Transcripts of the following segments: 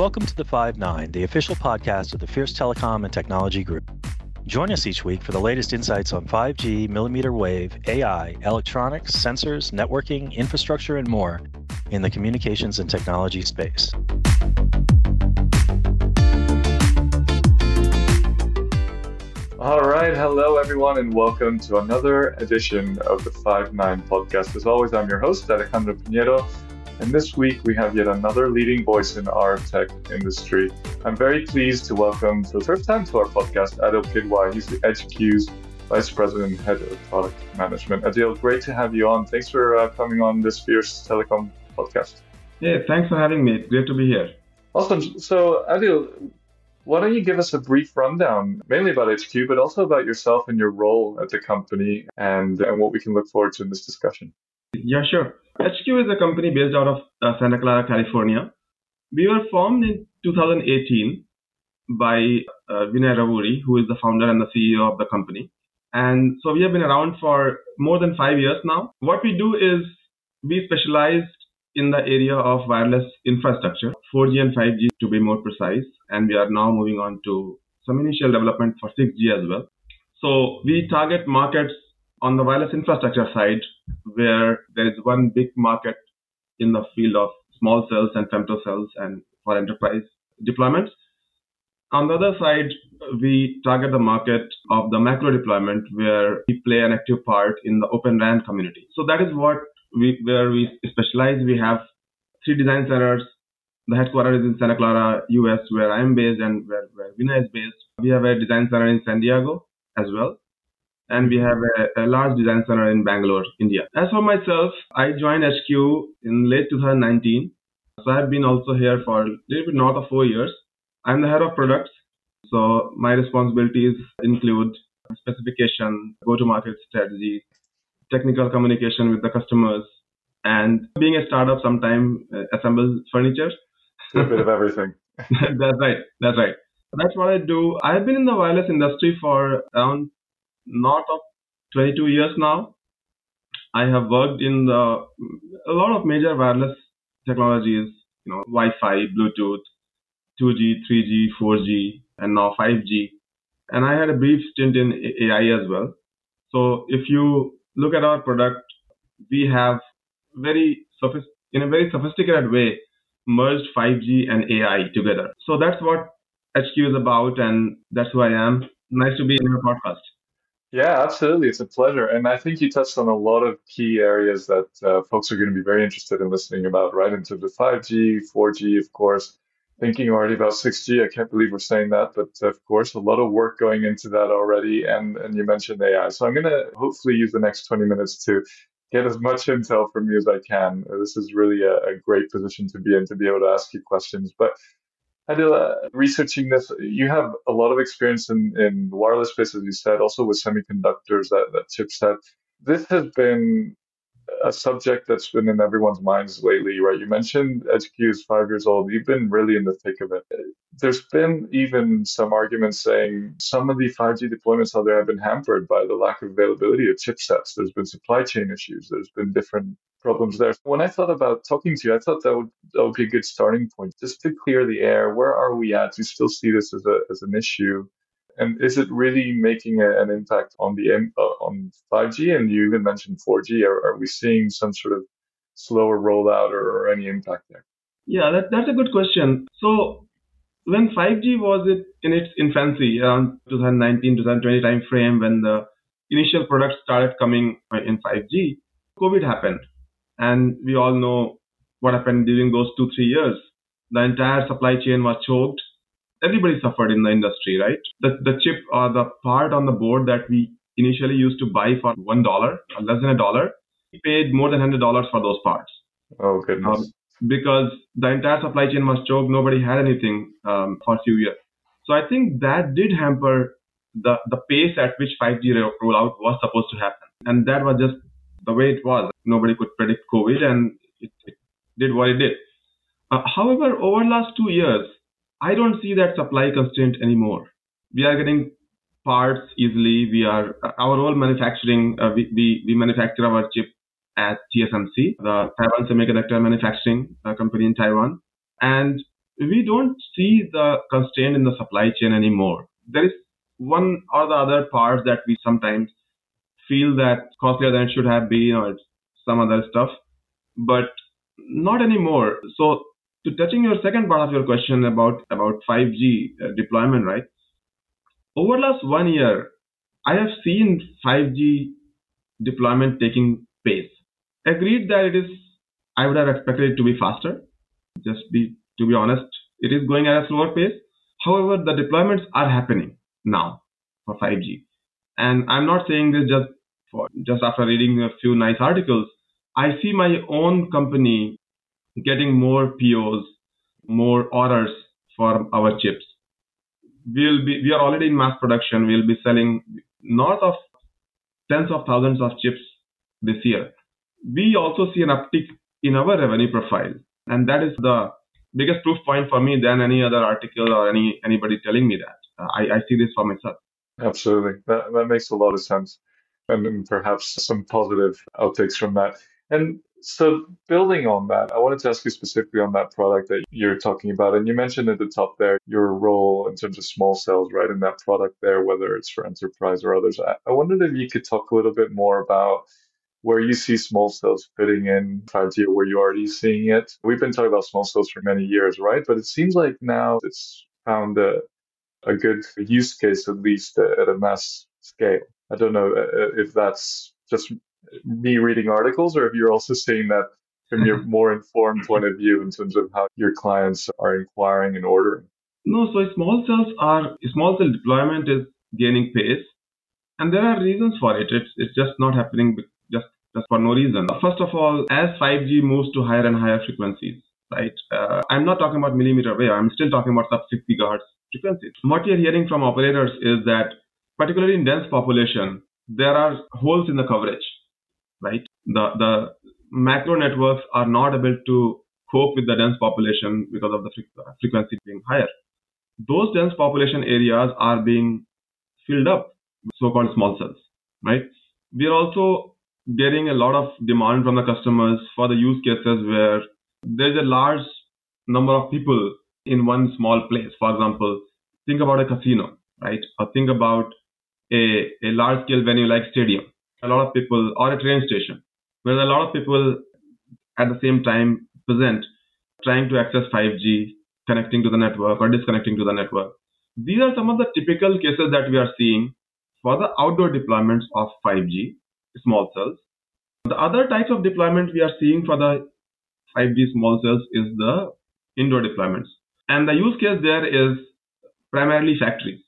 Welcome to the Five Nine, the official podcast of the Fierce Telecom and Technology Group. Join us each week for the latest insights on 5G, millimeter wave, AI, electronics, sensors, networking, infrastructure, and more in the communications and technology space. All right, hello everyone, and welcome to another edition of the Five Nine podcast. As always, I'm your host, Alejandro Pinero, and this week we have yet another leading voice in our tech industry. I'm very pleased to welcome for the first time to our podcast Adil Kidwai. He's the EdgeQ's Vice President and Head of Product Management. Adil, great to have you on. Thanks for uh, coming on this Fierce Telecom podcast. Yeah, thanks for having me. great to be here. Awesome. So, Adil, why don't you give us a brief rundown, mainly about EdgeQ, but also about yourself and your role at the company and, and what we can look forward to in this discussion? Yeah, sure. EdgeQ is a company based out of uh, Santa Clara, California. We were formed in 2018 by uh, Vinay Ravuri, who is the founder and the CEO of the company. And so we have been around for more than five years now. What we do is we specialize in the area of wireless infrastructure, 4G and 5G to be more precise. And we are now moving on to some initial development for 6G as well. So we target markets on the wireless infrastructure side where there is one big market in the field of small cells and femtocells and for enterprise deployments. On the other side, we target the market of the macro deployment where we play an active part in the open RAN community. So that is what we, where we specialize. We have three design centers. The headquarters is in Santa Clara, US, where I am based and where, where Vinay is based. We have a design center in San Diego as well. And we have a, a large design center in Bangalore, India. As for myself, I joined EdgeQ in late 2019. So I've been also here for a little bit north of four years. I'm the head of products. So my responsibilities include specification, go-to-market strategy, technical communication with the customers, and being a startup, sometimes uh, assemble furniture. a bit of everything. that's right. That's right. That's what I do. I've been in the wireless industry for around north of 22 years now. I have worked in the a lot of major wireless technologies, you know, Wi-Fi, Bluetooth, 2G, 3G, 4G, and now 5G. And I had a brief stint in AI as well. So if you look at our product, we have very in a very sophisticated way merged 5G and AI together. So that's what EdgeQ is about, and that's who I am. Nice to be in your podcast. Yeah, absolutely. It's a pleasure. And I think you touched on a lot of key areas that uh, folks are going to be very interested in listening about, right? Into the 5G, 4G, of course, thinking already about 6G. I can't believe we're saying that, but of course, a lot of work going into that already. And, and you mentioned AI. So I'm going to hopefully use the next 20 minutes to get as much intel from you as I can. This is really a, a great position to be in to be able to ask you questions. But Adil, researching this, you have a lot of experience in, in wireless space, as you said, also with semiconductors, that, that chipset. This has been a subject that's been in everyone's minds lately, right? You mentioned EdgeQ is five years old. You've been really in the thick of it. There's been even some arguments saying some of the 5G deployments out there have been hampered by the lack of availability of chipsets. There's been supply chain issues. There's been different problems there. When I thought about talking to you, I thought that would, that would be a good starting point just to clear the air. Where are we at? Do you still see this as, a, as an issue? And is it really making a, an impact on the uh, on 5G? And you even mentioned 4G. Are, are we seeing some sort of slower rollout or, or any impact there? Yeah, that, that's a good question. So when 5G was it in its infancy around 2019 2020 time frame when the initial products started coming in 5G, COVID happened, and we all know what happened during those two three years. The entire supply chain was choked everybody suffered in the industry, right? The, the chip or the part on the board that we initially used to buy for $1 or less than a dollar, we paid more than $100 for those parts. Oh, goodness. Um, because the entire supply chain was choked, nobody had anything um, for a few years. So I think that did hamper the, the pace at which 5G rollout was supposed to happen. And that was just the way it was. Nobody could predict COVID and it, it did what it did. Uh, however, over last two years, I don't see that supply constraint anymore. We are getting parts easily. We are our whole manufacturing. Uh, we, we we manufacture our chip at TSMC, the Taiwan Semiconductor Manufacturing uh, Company in Taiwan, and we don't see the constraint in the supply chain anymore. There is one or the other parts that we sometimes feel that costlier than it should have been or some other stuff, but not anymore. So to touching your second part of your question about, about 5G uh, deployment, right? Over last one year, I have seen 5G deployment taking pace. Agreed that it is, I would have expected it to be faster. Just be, to be honest, it is going at a slower pace. However, the deployments are happening now for 5G. And I'm not saying this just for, just after reading a few nice articles. I see my own company getting more POs, more orders for our chips. We'll be, we are already in mass production. We'll be selling north of tens of thousands of chips this year. We also see an uptick in our revenue profile. And that is the biggest proof point for me than any other article or any anybody telling me that. Uh, I, I see this for myself. Absolutely. That, that makes a lot of sense. And, and perhaps some positive outtakes from that. And so building on that, I wanted to ask you specifically on that product that you're talking about. And you mentioned at the top there your role in terms of small cells, right, in that product there, whether it's for enterprise or others. I, wondered if you could talk a little bit more about where you see small cells fitting in 5G or where you're already seeing it. We've been talking about small cells for many years, right? But it seems like now it's found a, a good use case, at least at a mass scale. I don't know uh, if that's just me reading articles or if you're also seeing that from your more informed point of view in terms of how your clients are inquiring and ordering. No, so small cells are small cell deployment is gaining pace, and there are reasons for it. It's it's just not happening just just for no reason. First of all, as 5G moves to higher and higher frequencies, right? Uh, I'm not talking about millimeter wave. I'm still talking about sub 6 gigahertz frequencies. What are hearing from operators is that, particularly in dense population, there are holes in the coverage right? The, the macro networks are not able to cope with the dense population because of the uh, frequency being higher. Those dense population areas are being filled up with so-called small cells, right? We are also getting a lot of demand from the customers for the use cases where there's a large number of people in one small place. For example, think about a casino, right? Or think about a, a large scale venue like stadium a lot of people, or a train station, where a lot of people at the same time present trying to access 5G, connecting to the network or disconnecting to the network. These are some of the typical cases that we are seeing for the outdoor deployments of 5G small cells. The other types of deployment we are seeing for the 5G small cells is the indoor deployments. And the use case there is primarily factories.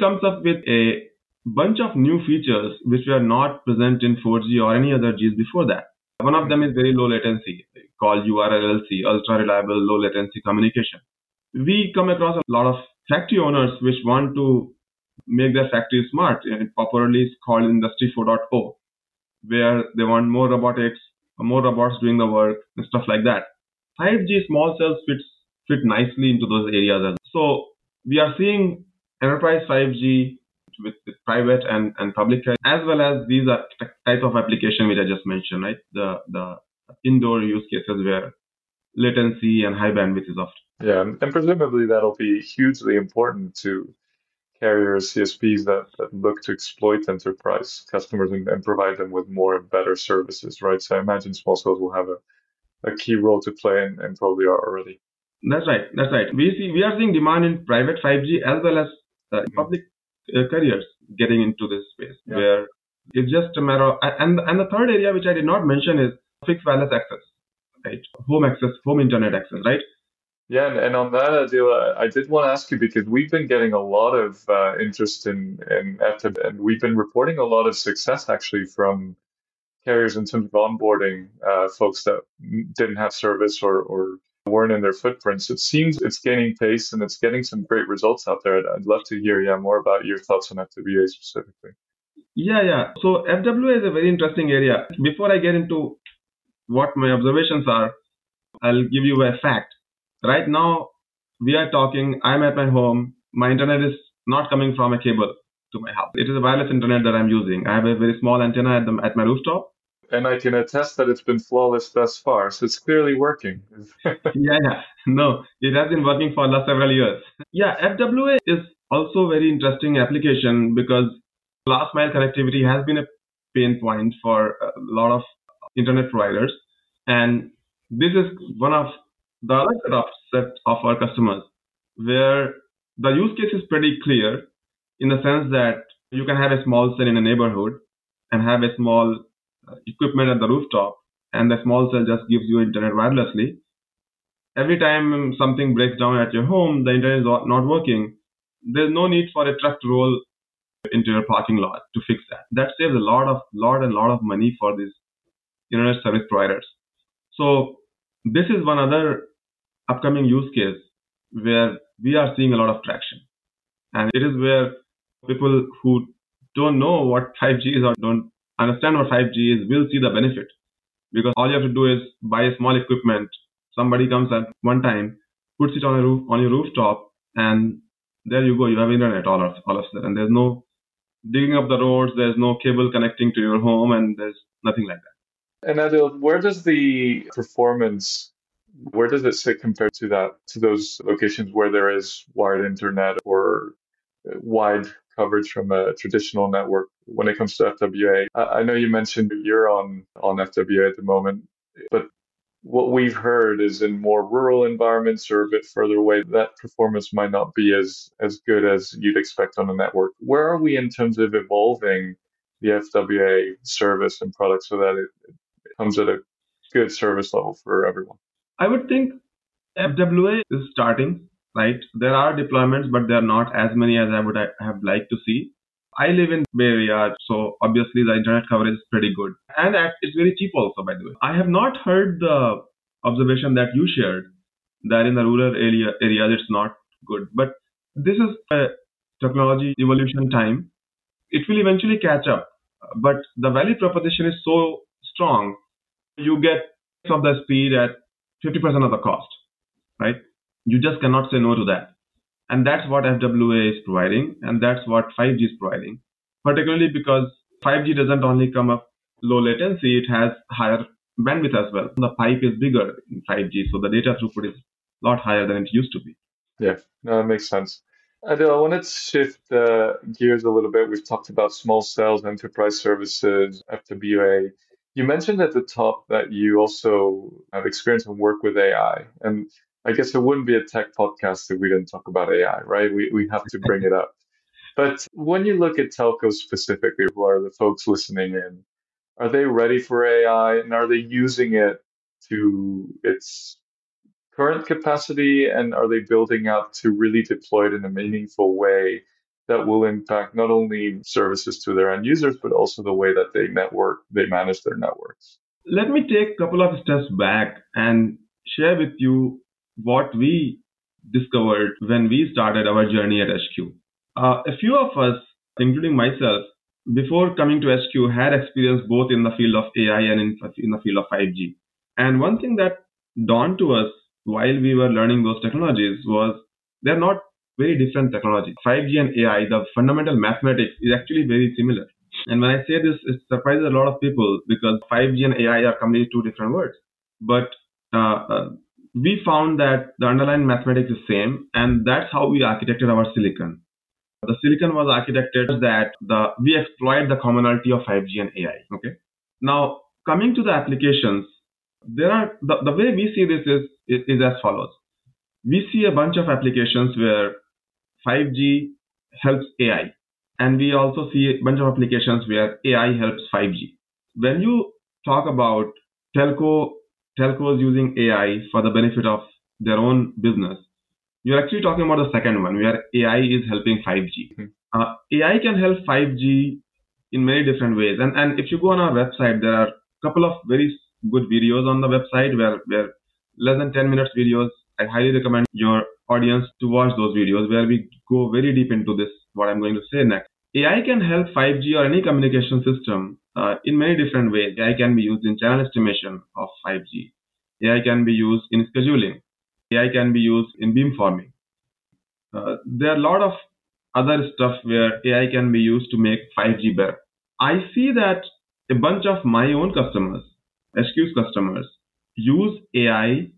Comes up with a bunch of new features which were not present in 4G or any other Gs before that. One of them is very low latency, called URLLC, ultra reliable low latency communication. We come across a lot of factory owners which want to make their factory smart. And popularly it's called Industry 4.0, where they want more robotics, more robots doing the work, and stuff like that. 5G small cells fits fit nicely into those areas. So we are seeing enterprise 5G with, with private and, and public, as well as these are type of application which I just mentioned, right? The the indoor use cases where latency and high bandwidth is often. Yeah, and presumably that'll be hugely important to carriers, CSPs that, that look to exploit enterprise customers and, and provide them with more and better services, right? So I imagine small cells will have a, a key role to play and, and probably are already. That's right. That's right. We see we are seeing demand in private 5G as well as uh, mm-hmm. public uh, careers getting into this space yeah. where it's just a matter of, and, and the third area which I did not mention is fixed wireless access, right? Home access, home internet access, right? Yeah, and, and on that, Adil, I did want to ask you because we've been getting a lot of uh, interest in, in ETIB, and we've been reporting a lot of success actually from carriers in terms of onboarding uh, folks that didn't have service or, or weren't in their footprints. It seems it's gaining pace and it's getting some great results out there. I'd, I'd love to hear yeah more about your thoughts on FWA specifically. Yeah, yeah. So FWA is a very interesting area. Before I get into what my observations are, I'll give you a fact. Right now, we are talking. I'm at my home. My internet is not coming from a cable to my house. It is a wireless internet that I'm using. I have a very small antenna at, the, at my rooftop. And I can attest that it's been flawless thus far. So it's clearly working. yeah, yeah. No, it has been working for last several years. Yeah, FWA is also very interesting application because last mile connectivity has been a pain point for a lot of internet providers. And this is one of the other set of, our customers where the use case is pretty clear in the sense that you can have a small cell in a neighborhood and have a small equipment at the rooftop and the small cell just gives you internet wirelessly. Every time something breaks down at your home, the internet is not working. There's no need for a truck to roll into your parking lot to fix that. That saves a lot of lot and lot of money for these internet service providers. So this is one other upcoming use case where we are seeing a lot of traction. And it is where people who don't know what 5G is or don't understand what 5G is will see the benefit. Because all you have to do is buy a small equipment. Somebody comes at one time, puts it on a roof on your rooftop, and there you go. You have internet all of all of a sudden. There's no digging up the roads. There's no cable connecting to your home, and there's nothing like that. And Adil, where does the performance, where does it sit compared to that to those locations where there is wired internet or wide coverage from a traditional network when it comes to FWA? I know you mentioned you're on on FWA at the moment, but what we've heard is in more rural environments or a bit further away, that performance might not be as as good as you'd expect on a network. Where are we in terms of evolving the FWA service and product so that it, it comes at a good service level for everyone? I would think FWA is starting, right? There are deployments, but they're not as many as I would have liked to see. I live in Bay Area, so obviously the internet coverage is pretty good. And it's very cheap also, by the way. I have not heard the observation that you shared that in the rural area areas it's not good. But this is a technology evolution time. It will eventually catch up. But the value proposition is so strong, you get of the speed at 50% of the cost, right? You just cannot say no to that. And that's what FWA is providing, and that's what 5G is providing, particularly because 5G doesn't only come up low latency, it has higher bandwidth as well. The pipe is bigger in 5G, so the data throughput is a lot higher than it used to be. Yeah, no, that makes sense. Adil, I wanted to shift uh, gears a little bit. We've talked about small cells, enterprise services, FWA. You mentioned at the top that you also have experience and work with AI. And I guess it wouldn't be a tech podcast if we didn't talk about AI, right? We, we have to bring it up. But when you look at telcos specifically, who are the folks listening in, are they ready for AI and are they using it to its current capacity and are they building out to really deploy it in a meaningful way that will impact not only services to their end users, but also the way that they network, they manage their networks? Let me take a couple of steps back and share with you what we discovered when we started our journey at EdgeQ. Uh, a few of us, including myself, before coming to EdgeQ, had experience both in the field of AI and in, in the field of 5G. And one thing that dawned to us while we were learning those technologies was they're not very different technologies. 5G and AI, the fundamental mathematics is actually very similar. And when I say this, it surprises a lot of people because 5G and AI are completely two different words. But uh, uh, we found that the underlying mathematics is same, and that's how we architected our silicon. The silicon was architected that the we exploit the commonality of 5G and AI. Okay. Now coming to the applications, there are the, the way we see this is, is is as follows. We see a bunch of applications where 5G helps AI, and we also see a bunch of applications where AI helps 5G. When you talk about telco telcos using AI for the benefit of their own business, you're actually talking about the second one where AI is helping 5G. Mm-hmm. Uh, AI can help 5G in many different ways. And, and if you go on our website, there are a couple of very good videos on the website where, where less than 10 minutes videos. I highly recommend your audience to watch those videos where we go very deep into this, what I'm going to say next. AI can help 5G or any communication system in many different ways. AI can be used in channel estimation of 5G. AI can be used in scheduling. AI can be used in beamforming. Uh, there are a lot of other stuff where AI can be used to make 5G better. I see that a bunch of my own customers, EdgeQ's customers, use AI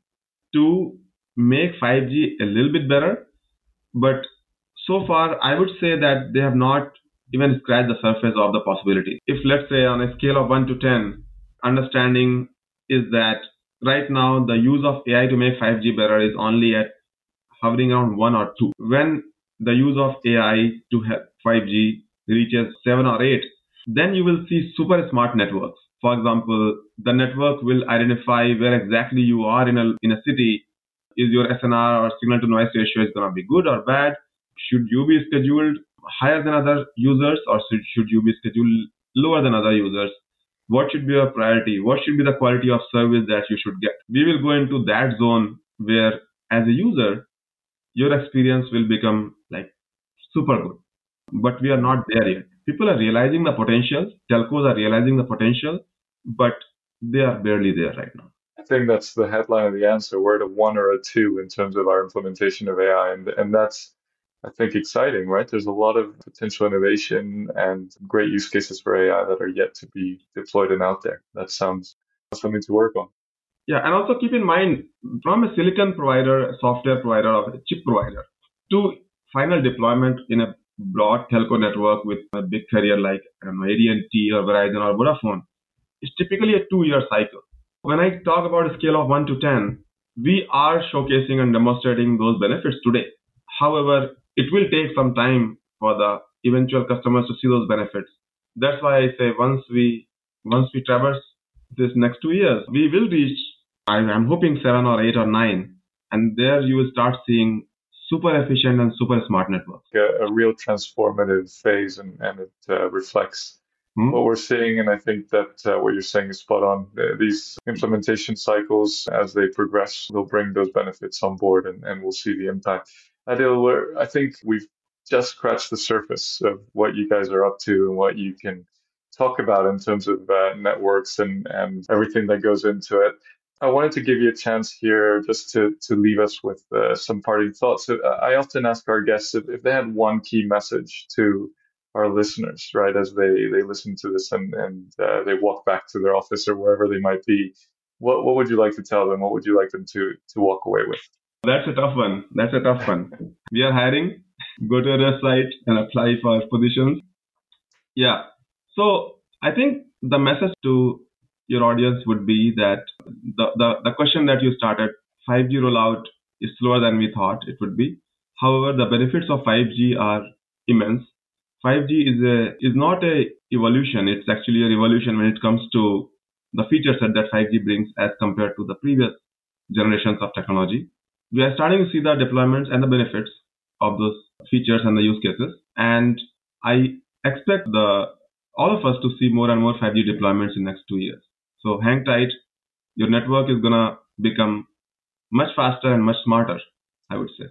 to make 5G a little bit better. But so far, I would say that they have not even scratched the surface of the possibility. If, let's say, on a scale of 1 to 10, understanding is that right now the use of AI to make 5G better is only at hovering around 1 or 2. When the use of AI to help 5G reaches 7 or 8, then you will see super smart networks. For example, the network will identify where exactly you are in a, in a city. Is your SNR or signal to noise ratio is going to be good or bad? Should you be scheduled higher than other users or should, should you be scheduled lower than other users? What should be your priority? What should be the quality of service that you should get? We will go into that zone where as a user, your experience will become like super good. But we are not there yet. People are realizing the potential. Telcos are realizing the potential, but they are barely there right now. I think that's the headline of the answer. We're at a one or a two in terms of our implementation of AI, and and that's I think exciting, right? There's a lot of potential innovation and great use cases for AI that are yet to be deployed and out there. That sounds something to work on. Yeah, and also keep in mind from a silicon provider, a software provider, or a chip provider to final deployment in a broad telco network with a big carrier like know, AT&T or Verizon or Vodafone, it's typically a two-year cycle. When I talk about a scale of 1 to 10, we are showcasing and demonstrating those benefits today. However, it will take some time for the eventual customers to see those benefits. That's why I say once we once we traverse this next two years, we will reach I'm hoping seven or eight or nine, and there you will start seeing super efficient and super smart networks. A, a real transformative phase, and, and it uh, reflects mm-hmm. what we're seeing. And I think that uh, what you're saying is spot on. These implementation cycles, as they progress, they'll bring those benefits on board, and, and we'll see the impact. Adil, I think we've just scratched the surface of what you guys are up to and what you can talk about in terms of uh, networks and, and everything that goes into it. I wanted to give you a chance here just to, to leave us with uh, some parting thoughts. Uh, I often ask our guests if, if they had one key message to our listeners, right, as they, they listen to this and, and uh, they walk back to their office or wherever they might be, what, what would you like to tell them? What would you like them to, to walk away with? That's a tough one. That's a tough one. We are hiring. Go to our website and apply for positions. Yeah. So I think the message to your audience would be that the, the, the question that you started 5G rollout is slower than we thought it would be. However, the benefits of 5G are immense. 5G is a is not a evolution. It's actually a revolution when it comes to the feature set that 5G brings as compared to the previous generations of technology. We are starting to see the deployments and the benefits of those features and the use cases. And I expect the all of us to see more and more 5G deployments in the next two years. So hang tight. Your network is gonna become much faster and much smarter, I would say.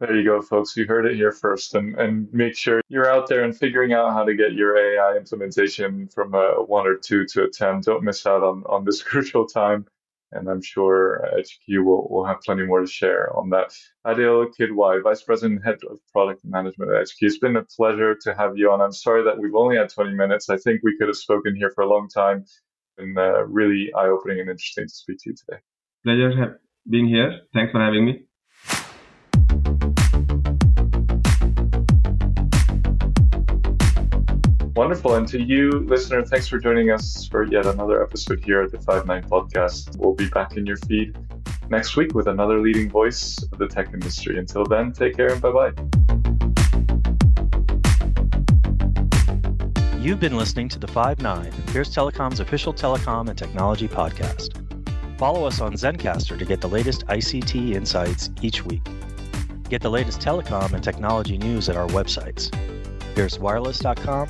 There you go, folks. You heard it here first. And, and make sure you're out there and figuring out how to get your AI implementation from a one or two to a 10. Don't miss out on, on this crucial time. And I'm sure EdgeQ will, will have plenty more to share on that. Adil Kidwai, Vice President, Head of Product Management at EdgeQ. It's been a pleasure to have you on. I'm sorry that we've only had 20 minutes. I think we could have spoken here for a long time been uh, really eye opening and interesting to speak to you today. Pleasure being here. Thanks for having me. Wonderful. And to you, listener, thanks for joining us for yet another episode here at the Five Nine Podcast. We'll be back in your feed next week with another leading voice of the tech industry. Until then, take care and bye bye. You've been listening to the Five Nine, Fierce Telecom's official telecom and technology podcast. Follow us on Zencastr to get the latest ICT insights each week. Get the latest telecom and technology news at our websites fiercewireless.com,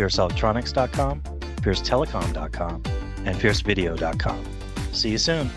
fierceelectronics.com, fiercetelecom.com, and fiercevideo.com. See you soon.